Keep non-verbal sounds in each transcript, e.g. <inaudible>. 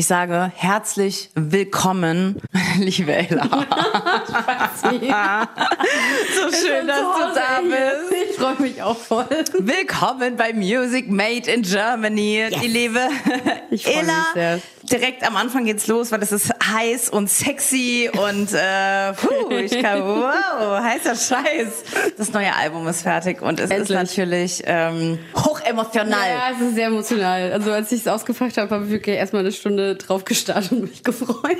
Ich sage herzlich willkommen, <laughs> liebe Ella. <laughs> so schön, dass du da bist. Ich freue mich auch voll. Willkommen bei Music Made in Germany, yes. die liebe <laughs> ich Ella. Mich sehr. Direkt am Anfang geht's los, weil es ist heiß und sexy und äh, puh, ich kann, wow, heißer Scheiß. Das neue Album ist fertig und es Endlich. ist natürlich ähm, hochemotional. Ja, es ist sehr emotional. Also als ich es ausgepackt habe, habe ich wirklich erstmal eine Stunde drauf gestartet und mich <laughs> gefreut.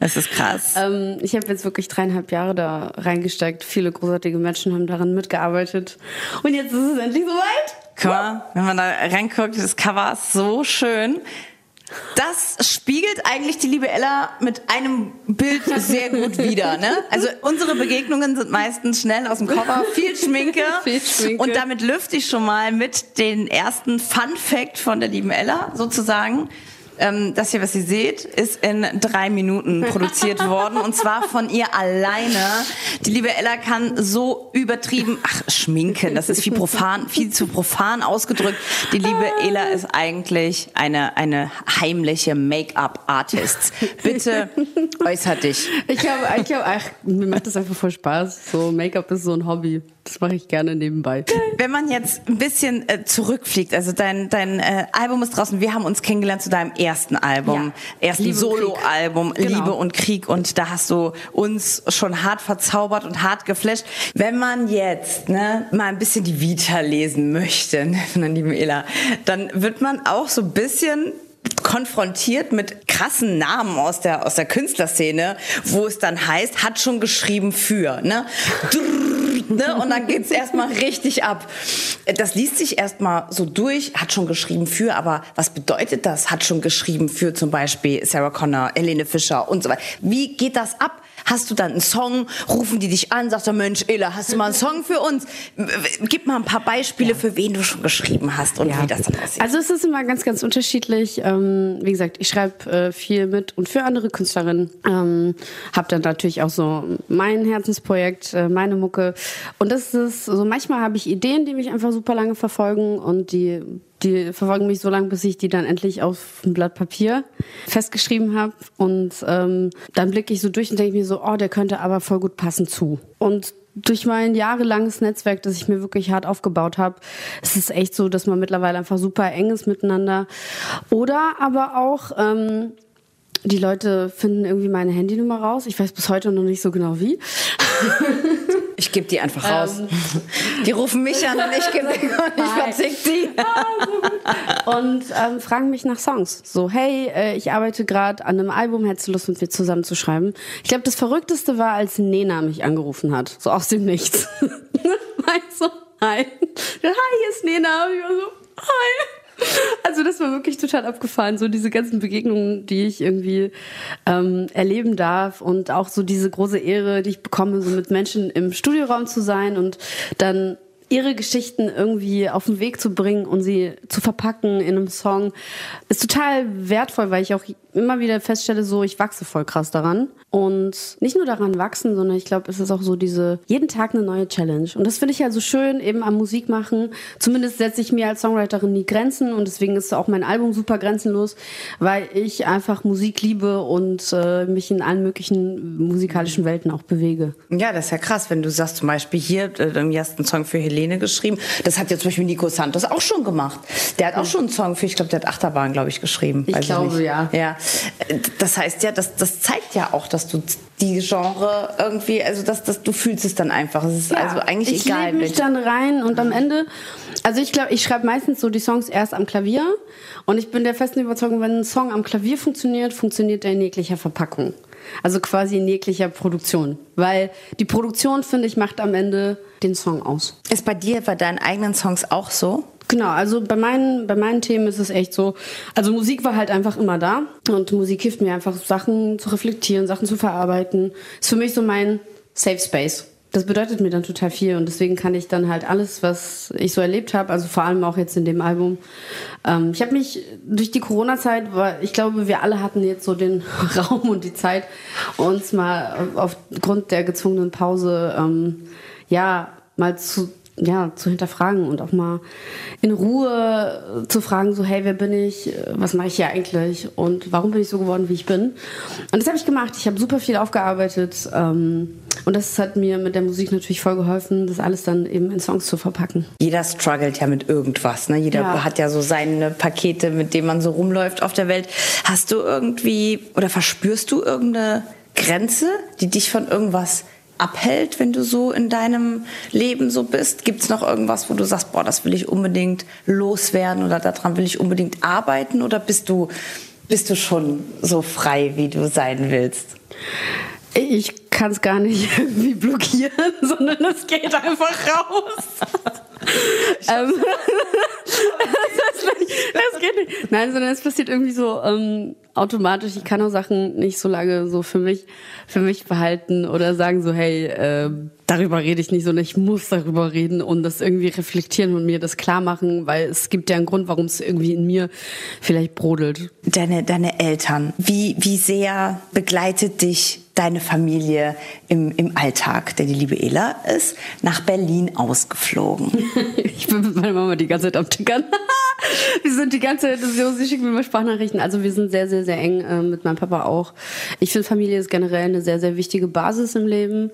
Das ist krass. Ähm, ich habe jetzt wirklich dreieinhalb Jahre da reingesteckt. Viele großartige Menschen haben daran mitgearbeitet. Und jetzt ist es endlich soweit. Guck mal, wenn man da reinguckt, das Cover ist so schön. Das spiegelt eigentlich die liebe Ella mit einem Bild sehr gut wider. Ne? Also unsere Begegnungen sind meistens schnell aus dem Cover, viel Schminke. <laughs> viel Schminke. Und damit lüfte ich schon mal mit den ersten Fun Fact von der lieben Ella sozusagen. Ähm, das hier, was ihr seht, ist in drei Minuten <laughs> produziert worden und zwar von ihr alleine. Die liebe Ella kann so übertrieben, ach, schminken, das ist viel profan, viel zu profan ausgedrückt. Die liebe Ella ist eigentlich eine, eine heimliche Make-up-Artist. Bitte äußert dich. Ich habe, ich habe, ach, mir macht das einfach voll Spaß. So, Make-up ist so ein Hobby. Das mache ich gerne nebenbei. Wenn man jetzt ein bisschen äh, zurückfliegt, also dein, dein äh, Album ist draußen, wir haben uns kennengelernt zu deinem ersten Album, ja. ersten Solo-Album, genau. Liebe und Krieg und da hast du uns schon hart verzaubert und hart geflasht. Wenn man jetzt ne, mal ein bisschen die Vita lesen möchte <laughs> ne, von der lieben Ela, dann wird man auch so ein bisschen konfrontiert mit krassen Namen aus der, aus der Künstlerszene, wo es dann heißt, hat schon geschrieben für, ne? Ne? Und dann geht's erstmal richtig ab. Das liest sich erstmal so durch, hat schon geschrieben für, aber was bedeutet das? Hat schon geschrieben für zum Beispiel Sarah Connor, Helene Fischer und so weiter. Wie geht das ab? Hast du dann einen Song? Rufen die dich an? Sagt der Mensch, Ella, hast du mal einen Song für uns? Gib mal ein paar Beispiele, ja. für wen du schon geschrieben hast und ja. wie das dann aussieht. Also es ist immer ganz, ganz unterschiedlich. Ähm, wie gesagt, ich schreibe äh, viel mit und für andere Künstlerinnen. Ähm, habe dann natürlich auch so mein Herzensprojekt, äh, meine Mucke. Und das ist so, manchmal habe ich Ideen, die mich einfach super lange verfolgen und die die verfolgen mich so lange, bis ich die dann endlich auf ein Blatt Papier festgeschrieben habe. Und ähm, dann blicke ich so durch und denke mir so, oh, der könnte aber voll gut passen zu. Und durch mein jahrelanges Netzwerk, das ich mir wirklich hart aufgebaut habe, ist es echt so, dass man mittlerweile einfach super eng ist miteinander. Oder aber auch ähm, die Leute finden irgendwie meine Handynummer raus. Ich weiß bis heute noch nicht so genau wie. <laughs> Ich gebe die einfach raus. Ähm, <laughs> die rufen mich an und ich gebe die <laughs> und ich verzick die. und ähm, fragen mich nach Songs. So, hey, äh, ich arbeite gerade an einem Album, hättest du Lust mit mir zusammen zu schreiben? Ich glaube, das Verrückteste war, als Nena mich angerufen hat. So aus dem Nichts. <laughs> so, hi. Hi, hier ist Nena. Und ich war so, hi. Also das war wirklich total abgefahren, so diese ganzen Begegnungen, die ich irgendwie ähm, erleben darf und auch so diese große Ehre, die ich bekomme, so mit Menschen im Studioraum zu sein und dann ihre Geschichten irgendwie auf den Weg zu bringen und sie zu verpacken in einem Song, ist total wertvoll, weil ich auch immer wieder feststelle, so ich wachse voll krass daran. Und nicht nur daran wachsen, sondern ich glaube, es ist auch so diese, jeden Tag eine neue Challenge. Und das finde ich ja so schön, eben am Musik machen. Zumindest setze ich mir als Songwriterin nie Grenzen und deswegen ist auch mein Album super grenzenlos, weil ich einfach Musik liebe und äh, mich in allen möglichen musikalischen Welten auch bewege. Ja, das ist ja krass, wenn du sagst zum Beispiel hier, äh, du hast Song für Helene geschrieben. Das hat ja zum Beispiel Nico Santos auch schon gemacht. Der hat auch schon einen Song für, ich glaube, der hat Achterbahn, glaube ich, geschrieben. Ich glaube, ich ja. Ja. Das heißt ja, das, das zeigt ja auch, dass du die Genre irgendwie, also dass, dass du fühlst es dann einfach. Es ist ja, also eigentlich ich egal. Ich mich dann rein und am Ende, also ich glaube, ich schreibe meistens so die Songs erst am Klavier und ich bin der festen Überzeugung, wenn ein Song am Klavier funktioniert, funktioniert er in jeglicher Verpackung. Also quasi in jeglicher Produktion. Weil die Produktion, finde ich, macht am Ende den Song aus. Ist bei dir bei deinen eigenen Songs auch so? Genau, also bei meinen, bei meinen Themen ist es echt so. Also Musik war halt einfach immer da und Musik hilft mir einfach, Sachen zu reflektieren, Sachen zu verarbeiten. Ist für mich so mein Safe Space. Das bedeutet mir dann total viel und deswegen kann ich dann halt alles, was ich so erlebt habe, also vor allem auch jetzt in dem Album. Ähm, ich habe mich durch die Corona-Zeit, ich glaube, wir alle hatten jetzt so den <laughs> Raum und die Zeit, uns mal aufgrund der gezwungenen Pause, ähm, ja, mal zu ja, zu hinterfragen und auch mal in Ruhe zu fragen, so, hey, wer bin ich? Was mache ich hier eigentlich? Und warum bin ich so geworden, wie ich bin? Und das habe ich gemacht. Ich habe super viel aufgearbeitet. Ähm, und das hat mir mit der Musik natürlich voll geholfen, das alles dann eben in Songs zu verpacken. Jeder struggelt ja mit irgendwas. Ne? Jeder ja. hat ja so seine Pakete, mit denen man so rumläuft auf der Welt. Hast du irgendwie oder verspürst du irgendeine Grenze, die dich von irgendwas abhält, wenn du so in deinem Leben so bist? Gibt es noch irgendwas, wo du sagst, boah, das will ich unbedingt loswerden oder daran will ich unbedingt arbeiten? Oder bist du, bist du schon so frei, wie du sein willst? Ich kann es gar nicht <laughs> irgendwie blockieren, <laughs> sondern es geht einfach raus. Ähm, das, geht nicht. Nein, sondern es passiert irgendwie so ähm, automatisch. Ich kann auch Sachen nicht so lange so für mich, für mich behalten oder sagen so, hey, äh, darüber rede ich nicht, sondern ich muss darüber reden und das irgendwie reflektieren und mir das klar machen, weil es gibt ja einen Grund, warum es irgendwie in mir vielleicht brodelt. Deine, deine Eltern, wie, wie sehr begleitet dich deine Familie im, im Alltag? Denn die liebe Ela ist nach Berlin ausgeflogen. <laughs> ich bin mit meiner Mama die ganze Zeit am Tickern. Wir sind die ganze Zeit, sie schickt mir mal Sprachnachrichten. Also wir sind sehr, sehr, sehr eng äh, mit meinem Papa auch. Ich finde Familie ist generell eine sehr, sehr wichtige Basis im Leben.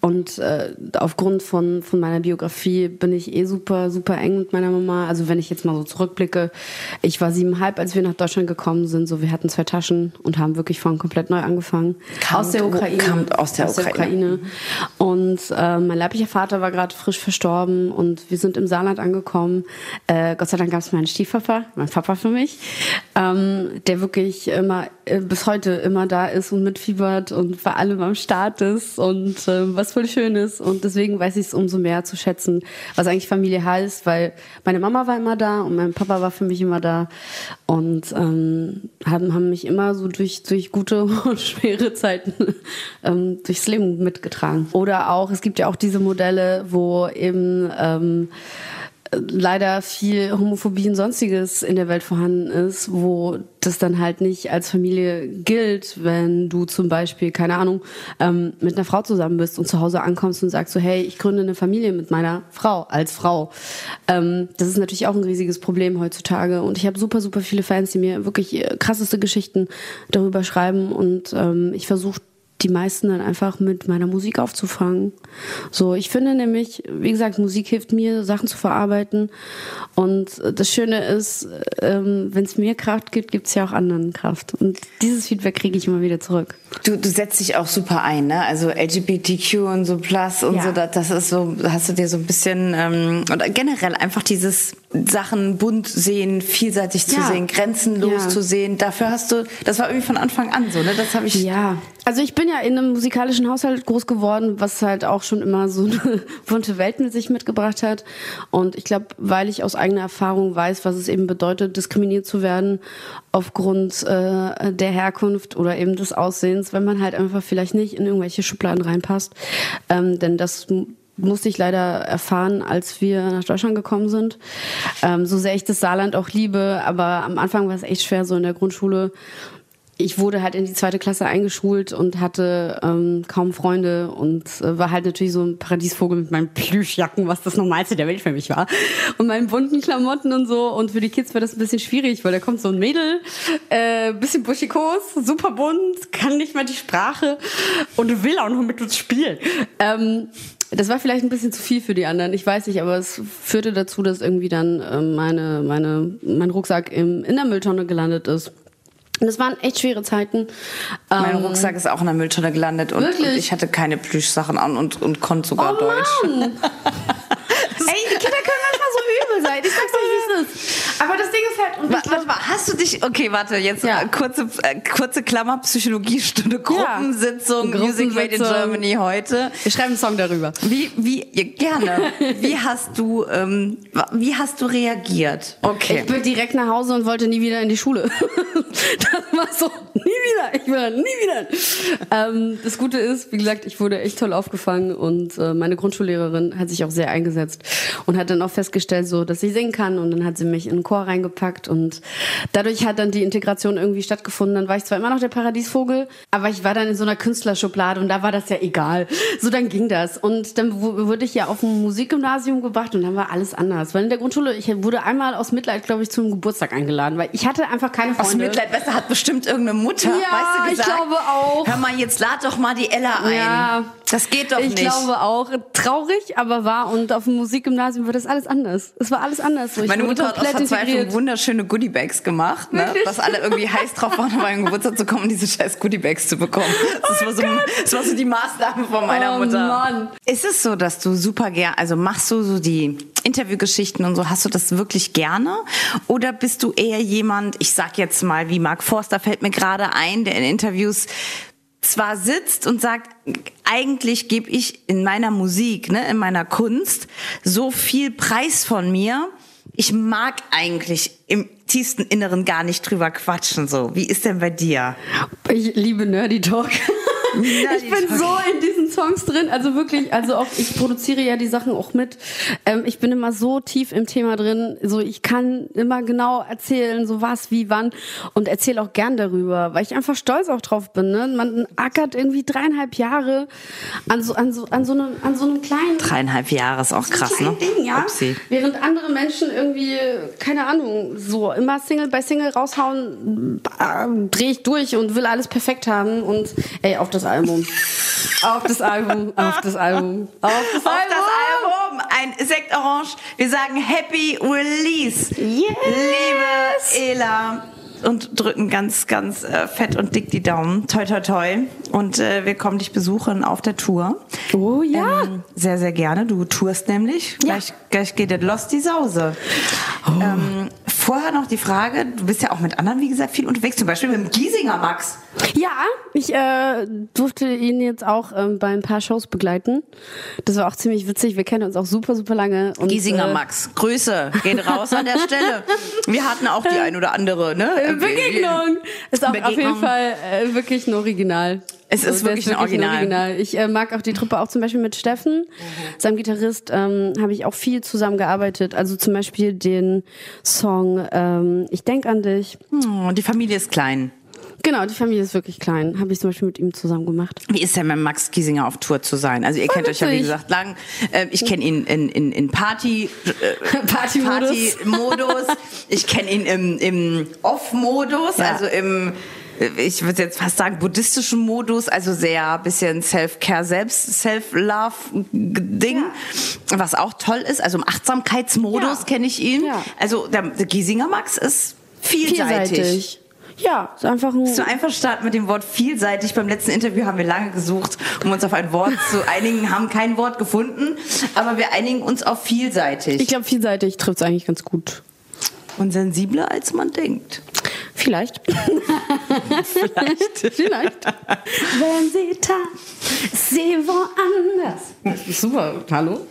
Und äh, aufgrund von, von meiner Biografie bin ich eh super, super eng mit meiner Mama. Also wenn ich jetzt mal so zurückblicke, ich war siebeneinhalb, als wir nach Deutschland gekommen sind. So, wir hatten zwei Taschen und haben wirklich von komplett neu angefangen. Kam aus der Ukraine. Kam aus der aus Ukraine. Der Ukraine. Und äh, mein leiblicher Vater war gerade frisch verstorben und wir sind im Saarland angekommen. Äh, Gott sei Dank gab es meinen Stiefpapa, mein Papa für mich, ähm, der wirklich immer äh, bis heute immer da ist und mitfiebert und bei allem am Start ist und äh, was voll schön ist. Und deswegen weiß ich es umso mehr zu schätzen, was eigentlich Familie heißt, weil meine Mama war immer da und mein Papa war für mich immer da und ähm, haben, haben mich immer so durch, durch gute <laughs> und schwere Zeiten ähm, durchs Leben mitgetragen. Oder auch, es gibt ja auch diese Modelle, wo eben ähm, leider viel Homophobie und sonstiges in der Welt vorhanden ist, wo das dann halt nicht als Familie gilt, wenn du zum Beispiel, keine Ahnung, ähm, mit einer Frau zusammen bist und zu Hause ankommst und sagst so, hey, ich gründe eine Familie mit meiner Frau als Frau. Ähm, das ist natürlich auch ein riesiges Problem heutzutage und ich habe super, super viele Fans, die mir wirklich äh, krasseste Geschichten darüber schreiben und ähm, ich versuche die meisten dann einfach mit meiner Musik aufzufangen. So, ich finde nämlich, wie gesagt, Musik hilft mir, Sachen zu verarbeiten. Und das Schöne ist, ähm, wenn es mir Kraft gibt, gibt es ja auch anderen Kraft. Und dieses Feedback kriege ich immer wieder zurück. Du, du setzt dich auch super ein, ne? Also LGBTQ und so Plus und ja. so, das ist so, hast du dir so ein bisschen, ähm, oder generell einfach dieses Sachen bunt sehen, vielseitig zu ja. sehen, grenzenlos ja. zu sehen. Dafür hast du, das war irgendwie von Anfang an so, ne? Das habe ich. Ja, also ich bin ja in einem musikalischen Haushalt groß geworden, was halt auch schon immer so eine <laughs> bunte Welt mit sich mitgebracht hat. Und ich glaube, weil ich aus eigener Erfahrung weiß, was es eben bedeutet, diskriminiert zu werden aufgrund äh, der Herkunft oder eben des Aussehens, wenn man halt einfach vielleicht nicht in irgendwelche Schubladen reinpasst. Ähm, denn das musste ich leider erfahren, als wir nach Deutschland gekommen sind. Ähm, so sehr ich das Saarland auch liebe, aber am Anfang war es echt schwer, so in der Grundschule ich wurde halt in die zweite Klasse eingeschult und hatte ähm, kaum Freunde und äh, war halt natürlich so ein Paradiesvogel mit meinen Plüschjacken, was das Normalste der Welt für mich war. Und meinen bunten Klamotten und so. Und für die Kids war das ein bisschen schwierig, weil da kommt so ein Mädel, äh, bisschen buschikos, super bunt, kann nicht mehr die Sprache und will auch noch mit uns spielen. Ähm, das war vielleicht ein bisschen zu viel für die anderen, ich weiß nicht, aber es führte dazu, dass irgendwie dann äh, meine, meine, mein Rucksack im, in der Mülltonne gelandet ist. Und es waren echt schwere Zeiten. Mein ähm, Rucksack ist auch in der Mülltonne gelandet und, und ich hatte keine Plüschsachen an und, und konnte sogar oh, Deutsch. <laughs> Ey, die Kinder können manchmal so übel sein. Ich sag's euch, wie es ist. <laughs> Aber das Ding ist halt. Und warte, warte mal, hast du dich. Okay, warte, jetzt ja. kurze, äh, kurze Klammer, Psychologiestunde, Gruppensitzung, ja. Music Made in Germany heute. Wir schreiben einen Song darüber. Wie, wie, gerne. <laughs> wie hast du, ähm, wie hast du reagiert? Okay. Ich bin direkt nach Hause und wollte nie wieder in die Schule. <laughs> das war so, nie wieder. ich will nie wieder. Ähm, das Gute ist, wie gesagt, ich wurde echt toll aufgefangen und äh, meine Grundschullehrerin hat sich auch sehr eingesetzt und hat dann auch festgestellt, so, dass ich singen kann und dann hat sie mich in den Chor reingepackt und dadurch hat dann die Integration irgendwie stattgefunden. Dann war ich zwar immer noch der Paradiesvogel, aber ich war dann in so einer Künstlerschublade und da war das ja egal. So, dann ging das. Und dann wurde ich ja auf ein Musikgymnasium gebracht und dann war alles anders. Weil in der Grundschule, ich wurde einmal aus Mitleid, glaube ich, zum Geburtstag eingeladen, weil ich hatte einfach keine Freunde. Aus Mitleid, besser hat bestimmt irgendeine Mutter, ja, weißt du, gesagt, ich glaube auch. Hör mal, jetzt lad doch mal die Ella ein. Ja, das geht doch ich nicht. Ich glaube auch. Traurig, aber wahr. Und auf dem Musikgymnasium war das alles anders. Es war alles anders. Ich Meine Mutter hat aus Verzweiflung wunderschöne Goodiebags gemacht, ne? dass alle irgendwie heiß drauf waren, auf meinen Geburtstag zu kommen und diese scheiß Goodiebags zu bekommen. Das, oh war so, das war so die Maßnahme von meiner oh, Mutter. Mann. Ist es so, dass du super gern, also machst du so die Interviewgeschichten und so, hast du das wirklich gerne? Oder bist du eher jemand, ich sag jetzt mal, wie Mark Forster fällt mir gerade ein, der in Interviews zwar sitzt und sagt, eigentlich gebe ich in meiner Musik, ne, in meiner Kunst so viel Preis von mir. Ich mag eigentlich im tiefsten Inneren gar nicht drüber quatschen so. Wie ist denn bei dir? Ich liebe Nerdy Talk. ich bin so in diesen Songs drin. Also wirklich, also auch ich produziere ja die Sachen auch mit. Ähm, ich bin immer so tief im Thema drin. So ich kann immer genau erzählen, so was, wie, wann und erzähle auch gern darüber, weil ich einfach stolz auch drauf bin. Ne? Man ackert irgendwie dreieinhalb Jahre an so an so an so einem an so einem kleinen dreieinhalb Jahre ist auch krass, ne? Ding, ja. Upsi. Während andere Menschen irgendwie keine Ahnung so immer Single bei Single raushauen, äh, drehe ich durch und will alles perfekt haben und ey auf das das Album. Auf das Album, auf das Album, auf das Album. Auf das Album. Ein Sekt Orange. Wir sagen Happy Release. Yes. Liebe Ela und drücken ganz, ganz äh, fett und dick die Daumen. Toi, toi, toi. Und äh, wir kommen dich besuchen auf der Tour. Oh ja. Ähm, sehr, sehr gerne. Du tourst nämlich. Ja. Gleich, gleich geht der Lost die Sause. Oh. Ähm, vorher noch die Frage, du bist ja auch mit anderen, wie gesagt, viel unterwegs, zum Beispiel mit dem Giesinger Max. Ja, ich äh, durfte ihn jetzt auch ähm, bei ein paar Shows begleiten. Das war auch ziemlich witzig. Wir kennen uns auch super, super lange. Und, Giesinger äh, Max, Grüße, geht raus an der Stelle. <laughs> Wir hatten auch die ein oder andere, ne? Äh, Begegnung. Ist auch Begegnung. auf jeden Fall äh, wirklich ein Original. Es ist so, wirklich, ein, Original. ein Original. Ich äh, mag auch die Truppe auch zum Beispiel mit Steffen, mhm. seinem Gitarrist, ähm, habe ich auch viel zusammengearbeitet. Also zum Beispiel den Song ähm, Ich denk an dich. Oh, die Familie ist klein. Genau, die Familie ist wirklich klein. Habe ich zum Beispiel mit ihm zusammen gemacht. Wie ist denn mit Max Giesinger auf Tour zu sein? Also ihr Voll kennt witzig. euch ja wie gesagt lang. Äh, ich kenne ihn in, in, in Party äh, <laughs> Party-Modus. Party ich kenne ihn im, im Off-Modus, ja. also im ich würde jetzt fast sagen, buddhistischen Modus, also sehr bisschen Self-Care, selbst Self-Love-Ding, ja. was auch toll ist. Also im Achtsamkeitsmodus ja. kenne ich ihn. Ja. Also der, der Giesinger Max ist vielseitig. vielseitig. Ja, ist einfach ein. Bist du einverstanden mit dem Wort vielseitig? Beim letzten Interview haben wir lange gesucht, um uns auf ein Wort zu <laughs> einigen, haben kein Wort gefunden, aber wir einigen uns auf vielseitig. Ich glaube, vielseitig trifft es eigentlich ganz gut. Und sensibler als man denkt. Vielleicht. <laughs> Vielleicht. Vielleicht. Wenn sie tanzt, sie woanders. Super. Hallo?